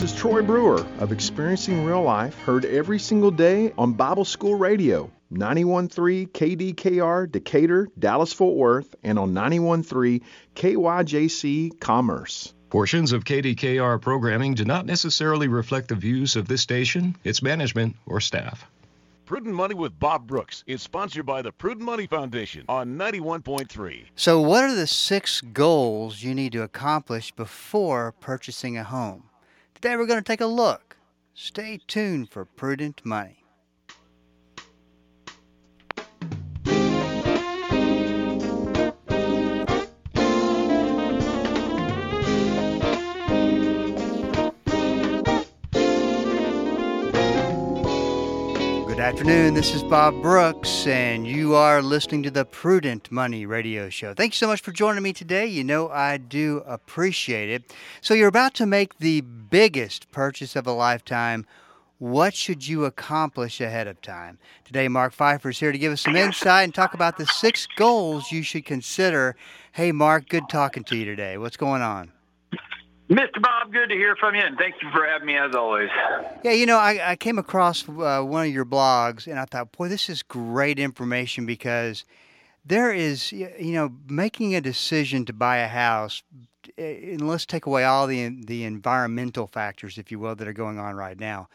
This is Troy Brewer of Experiencing Real Life, heard every single day on Bible School Radio, 913 KDKR Decatur, Dallas Fort Worth, and on 913 KYJC Commerce. Portions of KDKR programming do not necessarily reflect the views of this station, its management, or staff. Prudent Money with Bob Brooks is sponsored by the Prudent Money Foundation on 91.3. So, what are the six goals you need to accomplish before purchasing a home? Today we're going to take a look. Stay tuned for Prudent Money. Good afternoon. This is Bob Brooks, and you are listening to the Prudent Money Radio Show. Thank you so much for joining me today. You know, I do appreciate it. So, you're about to make the biggest purchase of a lifetime. What should you accomplish ahead of time? Today, Mark Pfeiffer is here to give us some insight and talk about the six goals you should consider. Hey, Mark, good talking to you today. What's going on? Mr. Bob, good to hear from you, and thank you for having me as always. Yeah, you know, I, I came across uh, one of your blogs, and I thought, boy, this is great information because there is, you know, making a decision to buy a house, eh, and let's take away all the the environmental factors, if you will, that are going on right now.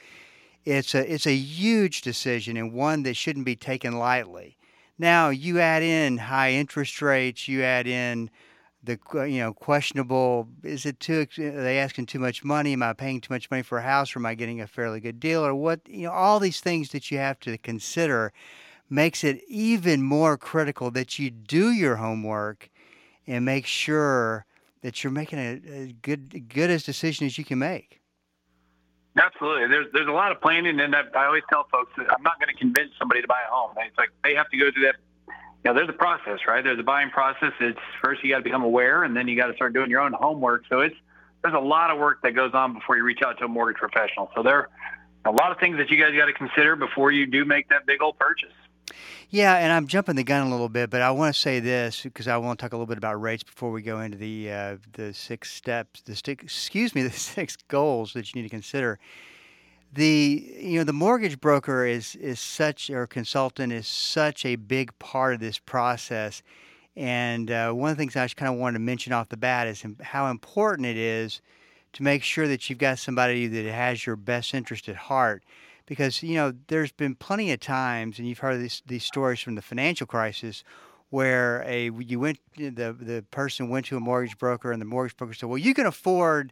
It's a it's a huge decision and one that shouldn't be taken lightly. Now you add in high interest rates, you add in the you know questionable is it too are they asking too much money am i paying too much money for a house or am i getting a fairly good deal or what you know all these things that you have to consider makes it even more critical that you do your homework and make sure that you're making a, a good good as decision as you can make Absolutely. There's there's a lot of planning, and I, I always tell folks that I'm not going to convince somebody to buy a home. It's like they have to go through that know, there's a process, right? There's a buying process. It's first you got to become aware, and then you got to start doing your own homework. So it's there's a lot of work that goes on before you reach out to a mortgage professional. So there are a lot of things that you guys got to consider before you do make that big old purchase. Yeah, and I'm jumping the gun a little bit, but I want to say this because I want to talk a little bit about rates before we go into the uh, the six steps, the six, excuse me, the six goals that you need to consider the you know the mortgage broker is is such or consultant is such a big part of this process. And uh, one of the things i just kind of wanted to mention off the bat is how important it is to make sure that you've got somebody that has your best interest at heart. Because you know there's been plenty of times and you've heard these, these stories from the financial crisis where a you went the the person went to a mortgage broker and the mortgage broker said well you can afford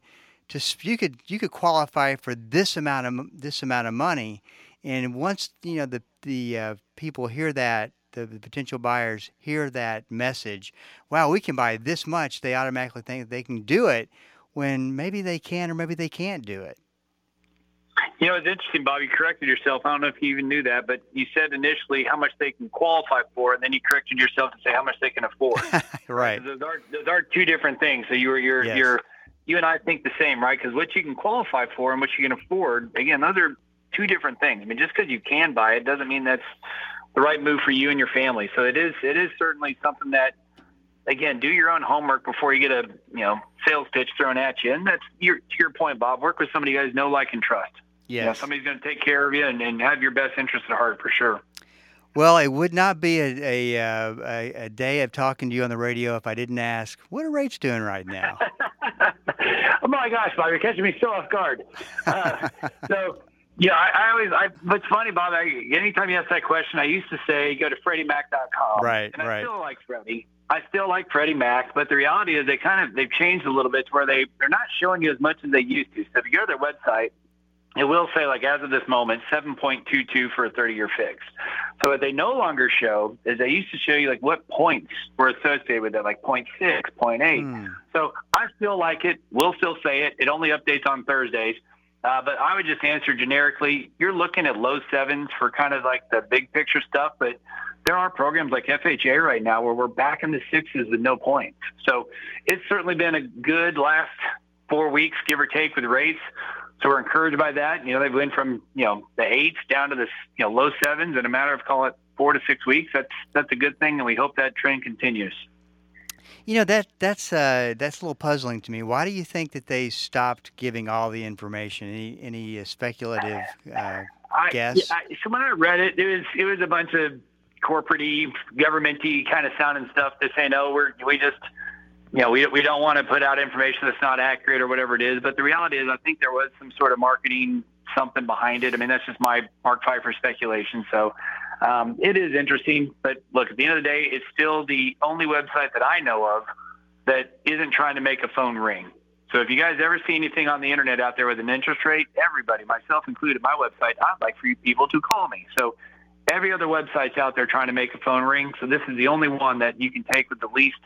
you could you could qualify for this amount of this amount of money, and once you know the the uh, people hear that the, the, potential buyers hear that message, wow, we can buy this much, they automatically think they can do it when maybe they can or maybe they can't do it. You know, it's interesting, Bob. You corrected yourself. I don't know if you even knew that, but you said initially how much they can qualify for, and then you corrected yourself to say how much they can afford. right. Those are those are two different things. So you're you're yes. you're you and I think the same, right? Because what you can qualify for and what you can afford, again, those are two different things. I mean, just because you can buy it doesn't mean that's the right move for you and your family. So it is it is certainly something that again, do your own homework before you get a you know sales pitch thrown at you. And that's your to your point, Bob. Work with somebody you guys know, like, and trust. Yes. You know, somebody's going to take care of you and, and have your best interest at heart for sure. Well, it would not be a, a, uh, a, a day of talking to you on the radio if I didn't ask, what are rates doing right now? oh my gosh, Bob, you're catching me so off guard. Uh, so, yeah, I, I always, I, what's funny, Bob, I, anytime you ask that question, I used to say go to FreddieMac.com. Right, and I right. still like Freddie. I still like Freddie Mac, but the reality is they kind of, they've changed a little bit to where they, they're not showing you as much as they used to. So if you go to their website, it will say like as of this moment 7.22 for a 30 year fix. So what they no longer show is they used to show you like what points were associated with it like 0.6 0.8 Mm. so i still like it we'll still say it. It only updates on thursdays. Uh, but i would just answer generically you're looking at low sevens for kind of like the big picture stuff but there are programs like fha right now where we're back in the sixes with no points. So it's certainly been a good last four weeks give or take with rates so we're encouraged by that. You know, they've went from you know the eights down to the you know low sevens in a matter of call it four to six weeks. That's that's a good thing, and we hope that trend continues. You know that that's uh, that's a little puzzling to me. Why do you think that they stopped giving all the information? Any any uh, speculative uh, I, guess? Yeah, I, so when I read it, it was it was a bunch of corporatey, governmenty kind of sounding stuff to say no, we're we just you know we we don't want to put out information that's not accurate or whatever it is. But the reality is, I think there was some sort of marketing something behind it. I mean, that's just my Mark Pfeiffer speculation. So um, it is interesting, but look, at the end of the day, it's still the only website that I know of that isn't trying to make a phone ring. So if you guys ever see anything on the internet out there with an interest rate, everybody, myself included, my website, I'd like for you people to call me. So every other website's out there trying to make a phone ring. So this is the only one that you can take with the least,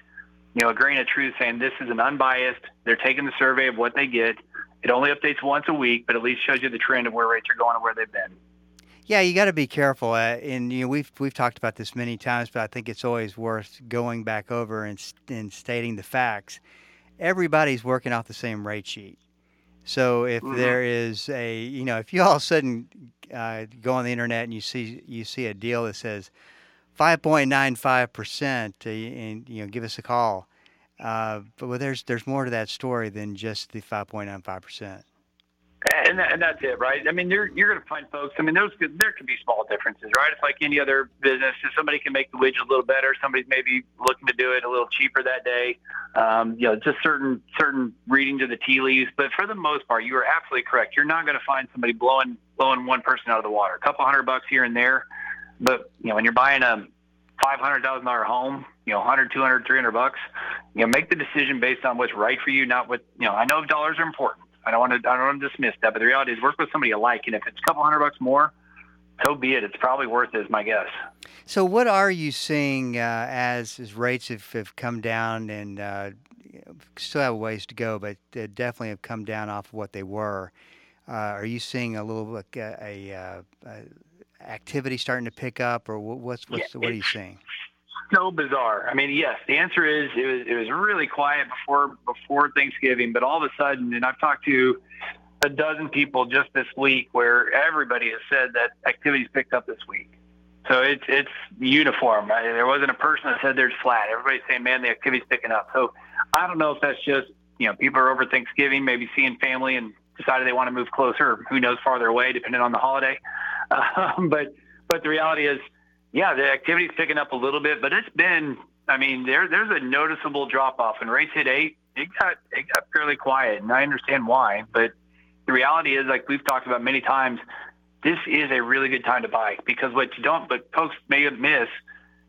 you know, a grain of truth saying this is an unbiased. They're taking the survey of what they get. It only updates once a week, but at least shows you the trend of where rates are going and where they've been. Yeah, you got to be careful, uh, and you know we've we've talked about this many times, but I think it's always worth going back over and, and stating the facts. Everybody's working off the same rate sheet, so if Mhm. there is a you know if you all of a sudden uh, go on the internet and you see you see a deal that says five point nine five percent, uh, and you know give us a call. Uh, but well, there's there's more to that story than just the five point nine five percent. And, that, and that's it, right? I mean, you're you're going to find folks. I mean, there's there can be small differences, right? It's like any other business. If somebody can make the widget a little better, somebody's maybe looking to do it a little cheaper that day. Um, you know, just certain certain readings of the tea leaves. But for the most part, you are absolutely correct. You're not going to find somebody blowing blowing one person out of the water. A couple hundred bucks here and there, but you know, when you're buying a five hundred thousand dollar home, you know, 100, 200, 300 bucks, you know, make the decision based on what's right for you, not what you know. I know dollars are important. I don't want to. I don't want to dismiss that, but the reality is, work with somebody you like, and if it's a couple hundred bucks more, so be it. It's probably worth it, is my guess. So, what are you seeing uh, as as rates have, have come down and uh, still have ways to go, but uh, definitely have come down off of what they were? Uh, are you seeing a little like a, a, uh, a activity starting to pick up, or what's what's Yeah, what are you seeing? so bizarre. I mean, yes, the answer is it was it was really quiet before before Thanksgiving, but all of a sudden, and I've talked to a dozen people just this week where everybody has said that activity's picked up this week. So it's it's uniform. I, there wasn't a person that said there's flat. Everybody's saying, man, the activity's picking up. So I don't know if that's just you know people are over Thanksgiving, maybe seeing family and decided they want to move closer. Who knows, farther away, depending on the holiday. Um, but but the reality is yeah, the activity's picking up a little bit, but it's been, I mean, there there's a noticeable drop off. When rates hit eight, it got it got fairly quiet, and I understand why. But the reality is, like we've talked about many times, this is a really good time to buy because what you don't, but folks may miss,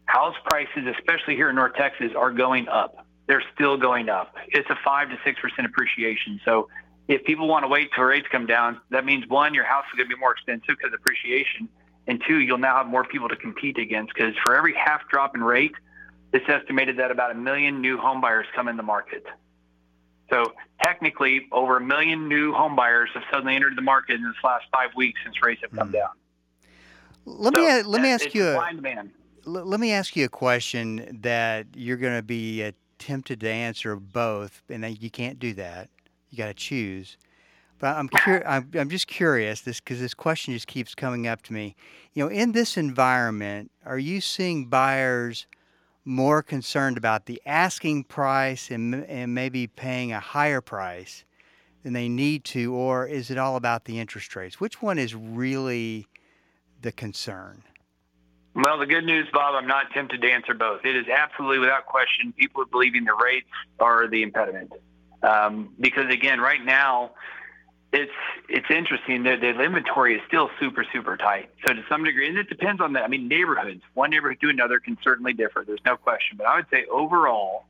house prices, especially here in North Texas, are going up. They're still going up. It's a five to six percent appreciation. So if people want to wait till rates come down, that means one, your house is going to be more expensive because of appreciation and two, you'll now have more people to compete against because for every half drop in rate, it's estimated that about a million new home buyers come in the market. So technically, over a million new home buyers have suddenly entered the market in this last five weeks since rates have come Mm. down. Let So me let me ask you a, let me ask you a question that you're going to be tempted to answer both, and you can't do that. You got to choose. But I'm cur- I'm, I'm just curious this because this question just keeps coming up to me. You know, in this environment, are you seeing buyers more concerned about the asking price and and maybe paying a higher price than they need to, or is it all about the interest rates? Which one is really the concern? Well, the good news, Bob, I'm not tempted to answer both. It is absolutely without question people are believing the rates are the impediment. Um, because again, right now, it's it's interesting that the inventory is still super super tight. So to some degree, and it depends on that. I mean, neighborhoods, one neighborhood to another can certainly differ. There's no question. But I would say overall,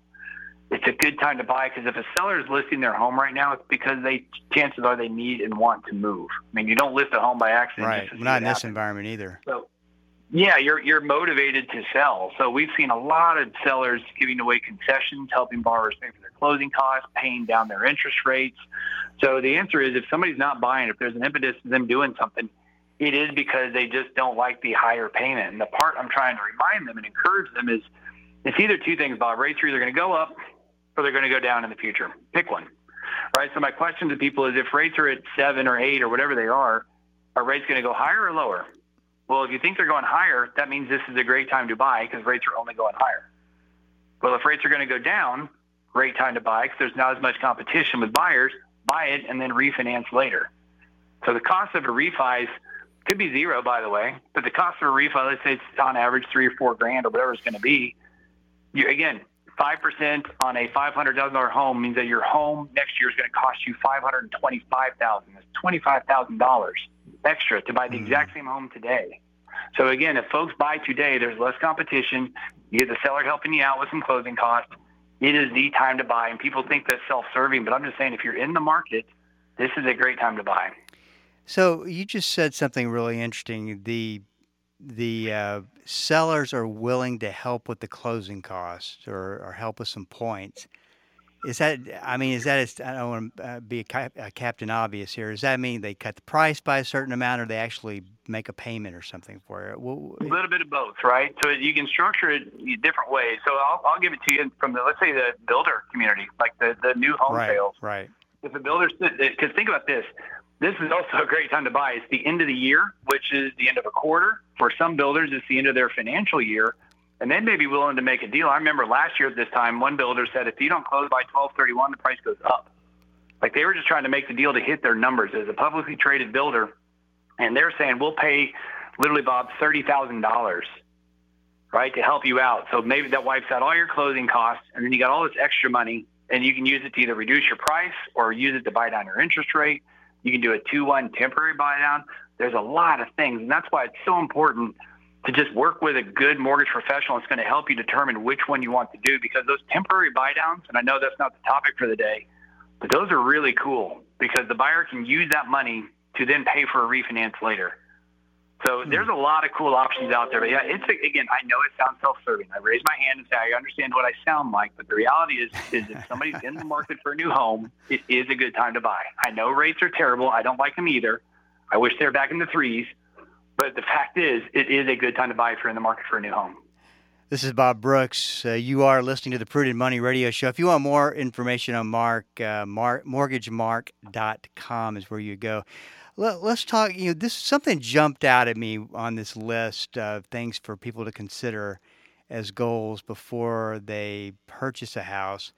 it's a good time to buy because if a seller is listing their home right now, it's because they chances are they need and want to move. I mean, you don't list a home by accident. Right. Just to see Not in this happen. environment either. So, yeah, you're you're motivated to sell. So we've seen a lot of sellers giving away concessions, helping borrowers pay for their closing costs, paying down their interest rates. So the answer is, if somebody's not buying, if there's an impetus to them doing something, it is because they just don't like the higher payment. And the part I'm trying to remind them and encourage them is, it's either two things, Bob. Rates are either going to go up or they're going to go down in the future. Pick one. Right. So my question to people is, if rates are at seven or eight or whatever they are, are rates going to go higher or lower? Well, if you think they're going higher, that means this is a great time to buy because rates are only going higher. Well, if rates are going to go down, great time to buy because there's not as much competition with buyers. Buy it and then refinance later. So the cost of a refi is, could be zero, by the way, but the cost of a refi, let's say it's on average three or four grand or whatever it's going to be. You again, five percent on a five hundred thousand dollar home means that your home next year is going to cost you five hundred twenty five thousand. That's twenty five thousand dollars extra to buy the mm-hmm. exact same home today. So again, if folks buy today, there's less competition. You get the seller helping you out with some closing costs. It is the time to buy, and people think that's self-serving, but I'm just saying if you're in the market, this is a great time to buy. So you just said something really interesting. The the uh, sellers are willing to help with the closing costs or, or help with some points. Is that? I mean, is that? I don't want to uh, be a, cap, a, captain obvious here. Does that mean they cut the price by a certain amount, or they actually make a payment or something for it? Well, a little bit of both, right? So you can structure it different ways. So I'll, I'll give it to you from the let's say the builder community, like the the new home right, sales. Right. If a builder, because think about this, this is also a great time to buy. It's the end of the year, which is the end of a quarter. For some builders, it's the end of their financial year and they may be willing to make a deal. I remember last year at this time, one builder said, if you don't close by 1231, the price goes up. Like they were just trying to make the deal to hit their numbers as a publicly traded builder. And they're saying, we'll pay literally, Bob, $30,000, right, to help you out. So maybe that wipes out all your closing costs. And then you got all this extra money and you can use it to either reduce your price or use it to buy down your interest rate. You can do a 2-1 temporary buy down. There's a lot of things. And that's why it's so important – to just work with a good mortgage professional. It's going to help you determine which one you want to do because those temporary buy downs, and I know that's not the topic for the day, but those are really cool because the buyer can use that money to then pay for a refinance later. So hmm. there's a lot of cool options out there. But yeah, it's again, I know it sounds self-serving. I raise my hand and say I understand what I sound like, but the reality is, is if somebody's in the market for a new home, it is a good time to buy. I know rates are terrible. I don't like them either. I wish they were back in the threes. But the fact is, it is a good time to buy if you're in the market for a new home. This is Bob Brooks. Uh, you are listening to the Prudent Money Radio Show. If you want more information on Mark, uh, Mark mortgagemark.com is where you go. Let, us talk. You know, this something jumped out at me on this list of things for people to consider as goals before they purchase a house,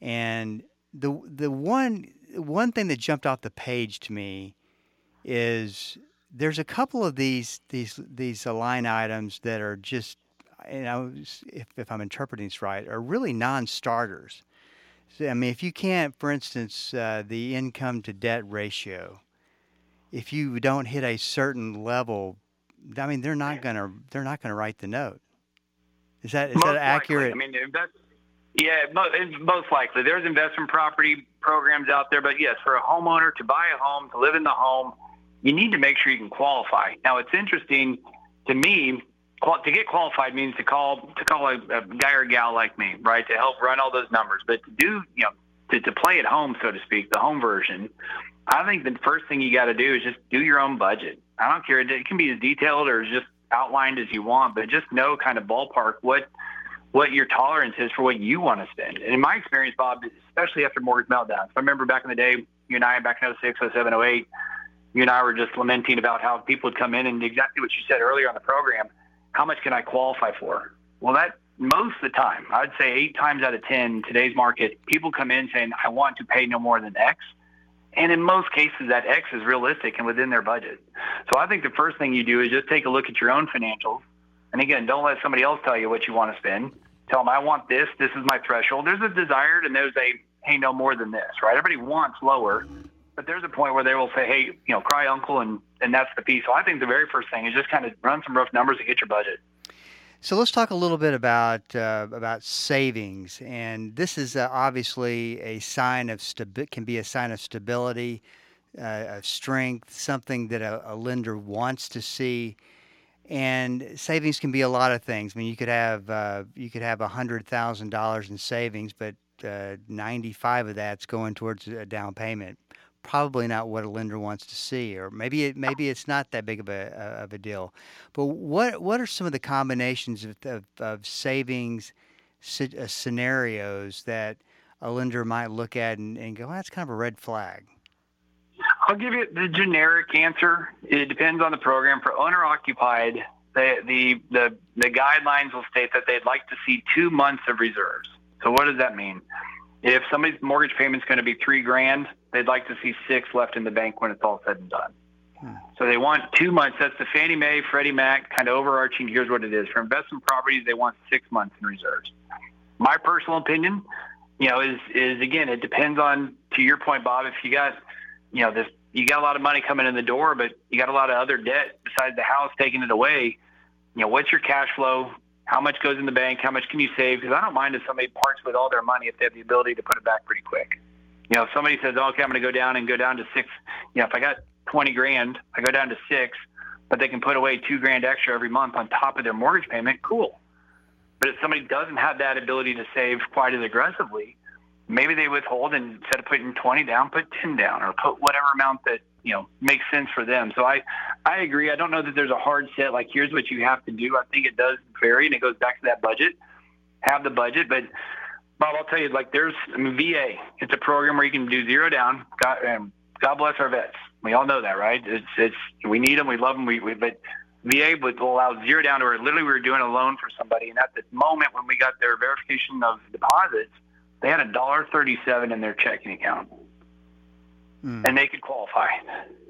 and the the one one thing that jumped off the page to me is there's a couple of these these these line items that are just you know if, if I'm interpreting this right are really non-starters. I mean, if you can't, for instance, uh, the income to debt ratio, if you don't hit a certain level, I mean, they're not gonna they're not gonna write the note. Is that is most that accurate? Likely. I mean, invest, yeah, most likely. There's investment property programs out there, but yes, for a homeowner to buy a home, to live in the home, you need to make sure you can qualify. Now, it's interesting to me. To get qualified means to call to call a, a guy or gal like me, right, to help run all those numbers. But to do, you know, to, to play at home, so to speak, the home version, I think the first thing you got to do is just do your own budget. I don't care; it can be as detailed or just outlined as you want, but just know kind of ballpark what what your tolerance is for what you want to spend. And in my experience, Bob, especially after mortgage meltdowns, I remember back in the day, you and I back in 06, 07, 08, you and I were just lamenting about how people would come in and exactly what you said earlier on the program. How much can I qualify for? Well, that most of the time, I'd say eight times out of 10 today's market, people come in saying, I want to pay no more than X. And in most cases, that X is realistic and within their budget. So I think the first thing you do is just take a look at your own financials. And again, don't let somebody else tell you what you want to spend. Tell them, I want this. This is my threshold. There's a desired and there's a, hey, no more than this, right? Everybody wants lower but there's a point where they will say, hey, you know, cry uncle, and and that's the piece. So I think the very first thing is just kind of run some rough numbers and get your budget. So let's talk a little bit about uh, about savings, and this is uh, obviously a sign of stabi- can be a sign of stability, uh, of strength, something that a, a, lender wants to see. And savings can be a lot of things. I mean, you could have uh, you could have hundred thousand dollars in savings, but uh, ninety five of that's going towards a down payment probably not what a lender wants to see, or maybe it, maybe it's not that big of a of a deal. But what what are some of the combinations of, of, of savings uh, scenarios that a lender might look at and, and go, that's kind of a red flag? I'll give you the generic answer. It depends on the program. For owner occupied, the the the the guidelines will state that they'd like to see two months of reserves. So what does that mean? If somebody's mortgage payment is going to be three grand, they'd like to see six left in the bank when it's all said and done. Hmm. So they want two months. That's the Fannie Mae, Freddie Mac kind of overarching. Here's what it is for investment properties. They want six months in reserves. My personal opinion, you know, is is again, it depends on to your point, Bob. If you got, you know, this you got a lot of money coming in the door, but you got a lot of other debt besides the house taking it away. You know, what's your cash flow? How much goes in the bank? How much can you save? Because I don't mind if somebody parts with all their money if they have the ability to put it back pretty quick. You know, if somebody says, oh, "Okay, I'm going to go down and go down to six. You know, if I got 20 grand, I go down to six, but they can put away two grand extra every month on top of their mortgage payment. Cool. But if somebody doesn't have that ability to save quite as aggressively, maybe they withhold and instead of putting 20 down, put 10 down or put whatever amount that, you know, makes sense for them. So I, I agree. I don't know that there's a hard set, like here's what you have to do. I think it does vary and it goes back to that budget, have the budget. But Bob, I'll tell you, like there's I mean, VA, it's a program where you can do zero down. God, um, God bless our vets. We all know that, right? It's, it's, we need them. We love them. We, we but VA would allow zero down to where literally we were doing a loan for somebody. And at the moment when we got their verification of deposits, they had a dollar thirty-seven in their checking account, mm. and they could qualify.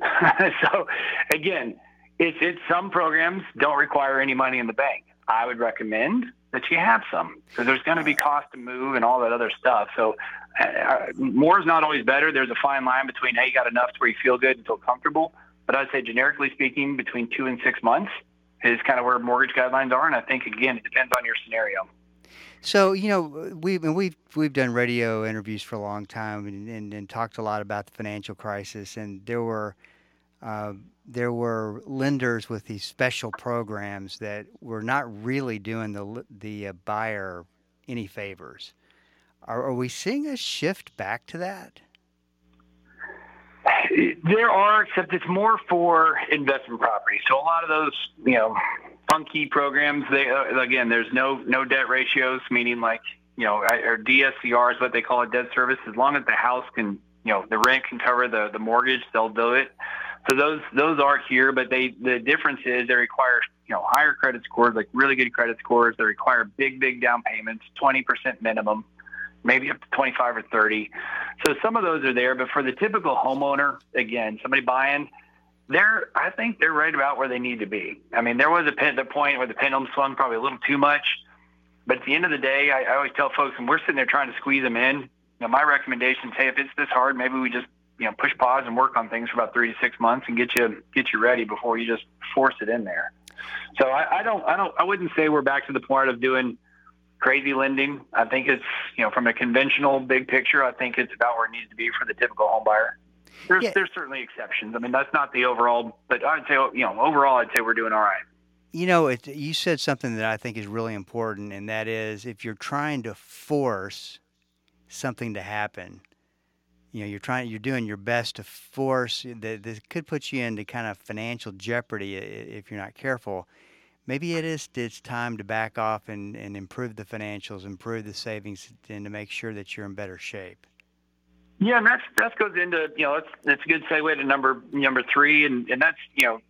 so, again, it's it's some programs don't require any money in the bank. I would recommend that you have some because there's going to be cost to move and all that other stuff. So, uh, more is not always better. There's a fine line between hey, you got enough to where you feel good and feel comfortable. But I'd say generically speaking, between two and six months is kind of where mortgage guidelines are. And I think again, it depends on your scenario. So you know we've we've we've done radio interviews for a long time and, and, and talked a lot about the financial crisis, and there were uh, there were lenders with these special programs that were not really doing the the uh, buyer any favors. Are, are we seeing a shift back to that? There are, except it's more for investment properties. So a lot of those, you know, funky programs. They uh, again, there's no no debt ratios, meaning like you know, or DSCR is what they call a debt service. As long as the house can, you know, the rent can cover the the mortgage, they'll do it. So those those are here, but they the difference is they require you know higher credit scores, like really good credit scores. They require big big down payments, 20% minimum, maybe up to 25 or 30. So some of those are there, but for the typical homeowner, again, somebody buying they're I think they're right about where they need to be. I mean, there was a pin, the point where the pendulum swung probably a little too much, but at the end of the day, I, I always tell folks, when we're sitting there trying to squeeze them in, you know, my recommendation, is, hey, if it's this hard, maybe we just you know push pause and work on things for about three to six months and get you get you ready before you just force it in there. So I, I don't I don't I wouldn't say we're back to the point of doing crazy lending. I think it's you know from a conventional big picture, I think it's about where it needs to be for the typical home buyer. There's yeah. there's certainly exceptions. I mean, that's not the overall, but I'd say you know overall, I'd say we're doing all right. You know, it, you said something that I think is really important, and that is if you're trying to force something to happen, you know, you're trying, you're doing your best to force that. This could put you into kind of financial jeopardy if you're not careful. Maybe it is. It's time to back off and, and improve the financials, improve the savings, and to make sure that you're in better shape. Yeah, and that's that goes into you know that's that's a good segue to number number three, and and that's you know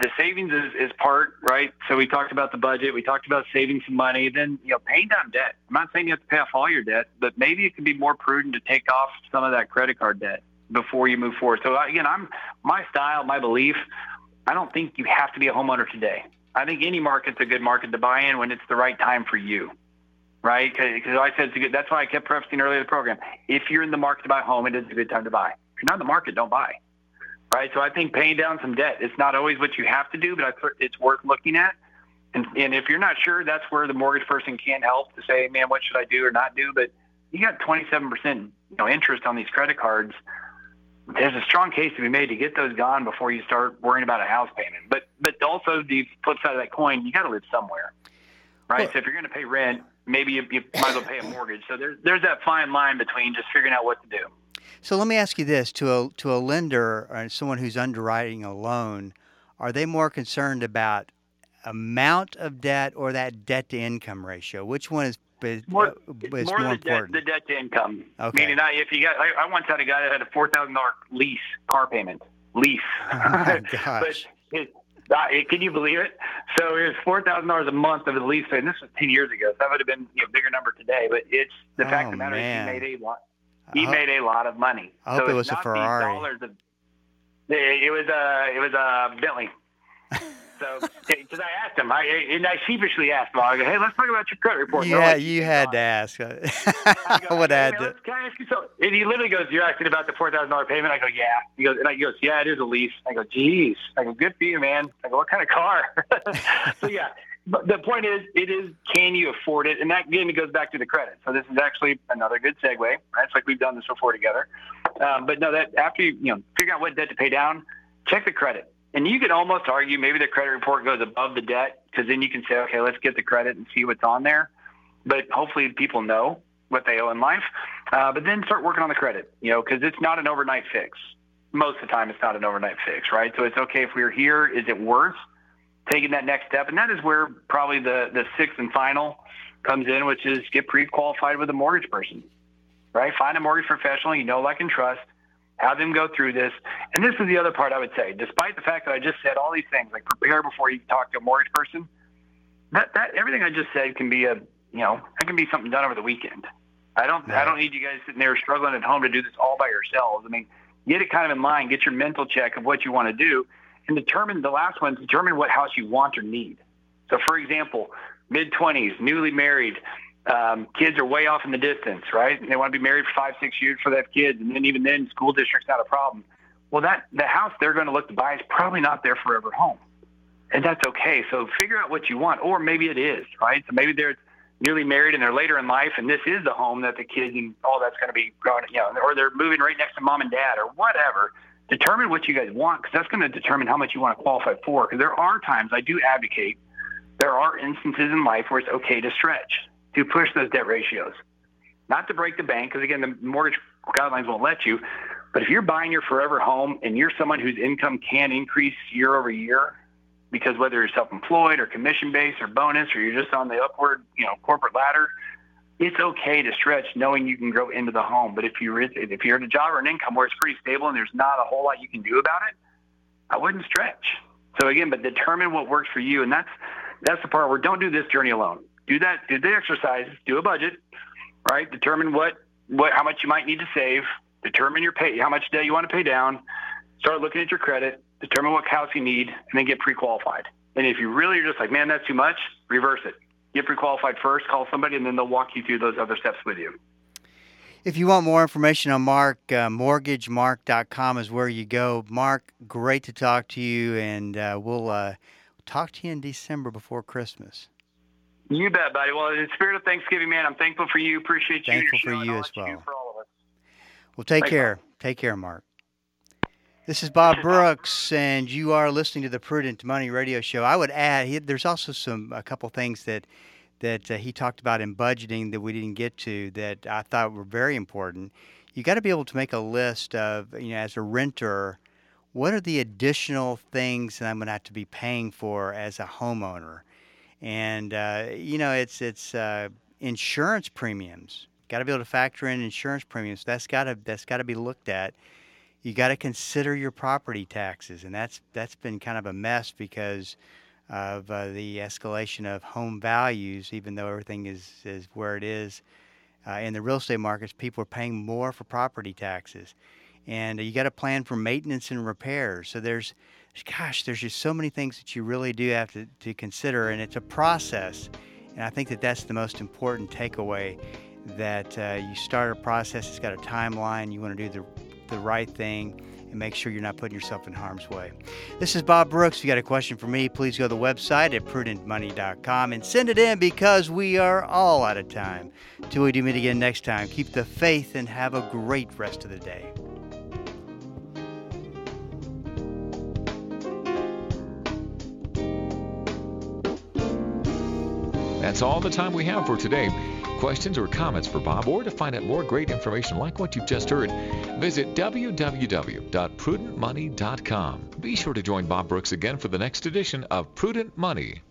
the savings is, is part right. So we talked about the budget, we talked about saving some money, then you know paying down debt. I'm not saying you have to pay off all your debt, but maybe it can be more prudent to take off some of that credit card debt before you move forward. So again, I'm my style, my belief. I don't think you have to be a homeowner today. I think any market's a good market to buy in when it's the right time for you right? Because I said it's a good, that's why I kept prefacing earlier in the program. If you're in the market to buy a home, it is a good time to buy. If you're not in the market, don't buy. Right. So I think paying down some debt, it's not always what you have to do, but I it's worth looking at. And, and if you're not sure, that's where the mortgage person can help to say, man, what should I do or not do? But you got 27% you know, interest on these credit cards. There's a strong case to be made to get those gone before you start worrying about a house payment. But but also the flip side of that coin, you got to live somewhere, right? Well, so if you're going to pay rent, maybe you, you might as well pay a mortgage. So there's there's that fine line between just figuring out what to do. So let me ask you this: to a to a lender or someone who's underwriting a loan, are they more concerned about amount of debt or that debt to income ratio? Which one is is more, uh, is more, more the important? Debt, the debt to income. Okay. Meaning, I, if you got, I, I once had a guy that had a four thousand dollar lease car payment lease. Oh but his, can you believe it? So it was four thousand dollars a month of the lease and this was ten years ago. So that would have been you know, a bigger number today. But it's the Oh, fact of oh, the matter man. is he made a lot. He hope- made a lot of money. I hope so it was a not the Ferrari. dollars of- it, it was a it was a Bentley. So, because I asked him, I and I sheepishly asked him, I go, "Hey, let's talk about your credit report." You like, you had to ask. I I would "Hey, have man, to. Can I ask you something? And he literally goes, "You're asking about the four thousand dollar payment?" I go, "Yeah." He goes, and I he goes, "Yeah, it is a lease." I go, "Geez." I go, "Good for you, man." I go, "What kind of car?" so yeah, but the point is, it is can you afford it? And that again, it goes back to the credit. So this is actually another good segue. Right? It's like we've done this before together. Um, but no, that after you you know figure out what debt to pay down, check the credit. And you could almost argue maybe the credit report goes above the debt because then you can say, okay, let's get the credit and see what's on there. But hopefully people know what they owe in life. Uh, but then start working on the credit, you know, because it's not an overnight fix. Most of the time, it's not an overnight fix, right? So it's okay if we're here. Is it worth taking that next step? And that is where probably the the sixth and final comes in, which is get pre-qualified with a mortgage person, right? Find a mortgage professional you know, like, and trust. Have them go through this. And this is the other part I would say. Despite the fact that I just said all these things, like prepare before you talk to a mortgage person, that that everything I just said can be a you know that can be something done over the weekend. I don't I don't need you guys sitting there struggling at home to do this all by yourselves. I mean, get it kind of in mind, get your mental check of what you want to do, and determine the last one. Determine what house you want or need. So, for example, mid twenties, newly married, um, kids are way off in the distance, right? And they want to be married for five, six years for that kids, and then even then, school district's not a problem. Well, that the house they're going to look to buy is probably not their forever home and that's okay. So figure out what you want, or maybe it is, right? So maybe they're newly married and they're later in life, and this is the home that the kids and all that's going to be growing, you know, or they're moving right next to mom and dad, or whatever. Determine what you guys want, because that's going to determine how much you want to qualify for. Because there are times I do advocate, there are instances in life where it's okay to stretch, to push those debt ratios, not to break the bank, because again, the mortgage guidelines won't let you. But if you're buying your forever home and you're someone whose income can increase year over year, because whether you're self-employed or commission-based or bonus or you're just on the upward, you know, corporate ladder, it's okay to stretch knowing you can grow into the home. But if you're if you're in a job or an income where it's pretty stable and there's not a whole lot you can do about it, I wouldn't stretch. So again, but determine what works for you, and that's that's the part where don't do this journey alone. Do that. Do the exercises. Do a budget. Right. Determine what what how much you might need to save. Determine your pay how much debt you want to pay down. Start looking at your credit. Determine what house you need, and then get pre-qualified. And if you really are just like, man, that's too much, reverse it. Get pre-qualified first. Call somebody, and then they'll walk you through those other steps with you. If you want more information on Mark, uh, mortgagemark.com is where you go. Mark, great to talk to you, and uh, we'll uh, talk to you in December before Christmas. You bet, buddy. Well, in the spirit of Thanksgiving, man, I'm thankful for you. Appreciate you. Thankful for you as that you do well. For all of us. Well, take Thanks, care. Take care, Mark. This is Bob Brooks, and you are listening to the Prudent Money Radio Show. I would add, he, there's also some a couple things that that uh, he talked about in budgeting that we didn't get to that I thought were very important. You got to be able to make a list of, you know, as a renter, what are the additional things that I'm going to have to be paying for as a homeowner, and uh, you know, it's it's uh, insurance premiums. Got to be able to factor in insurance premiums. That's got to that's got to be looked at. You got to consider your property taxes, and that's that's been kind of a mess because of uh, the escalation of home values. Even though everything is is where it is uh, in the real estate markets, people are paying more for property taxes, and you got to plan for maintenance and repairs. So there's, gosh, there's just so many things that you really do have to, to consider, and it's a process. And I think that that's the most important takeaway that uh, you start a process, it's got a timeline, you want to do the, the right thing and make sure you're not putting yourself in harm's way. This is Bob Brooks. If you got a question for me, please go to the website at prudentmoney.com and send it in because we are all out of time. Till we do meet again next time, keep the faith and have a great rest of the day. That's all the time we have for today. Questions or comments for Bob, or to find out more great information like what you've just heard, visit www.prudentmoney.com. Be sure to join Bob Brooks again for the next edition of Prudent Money.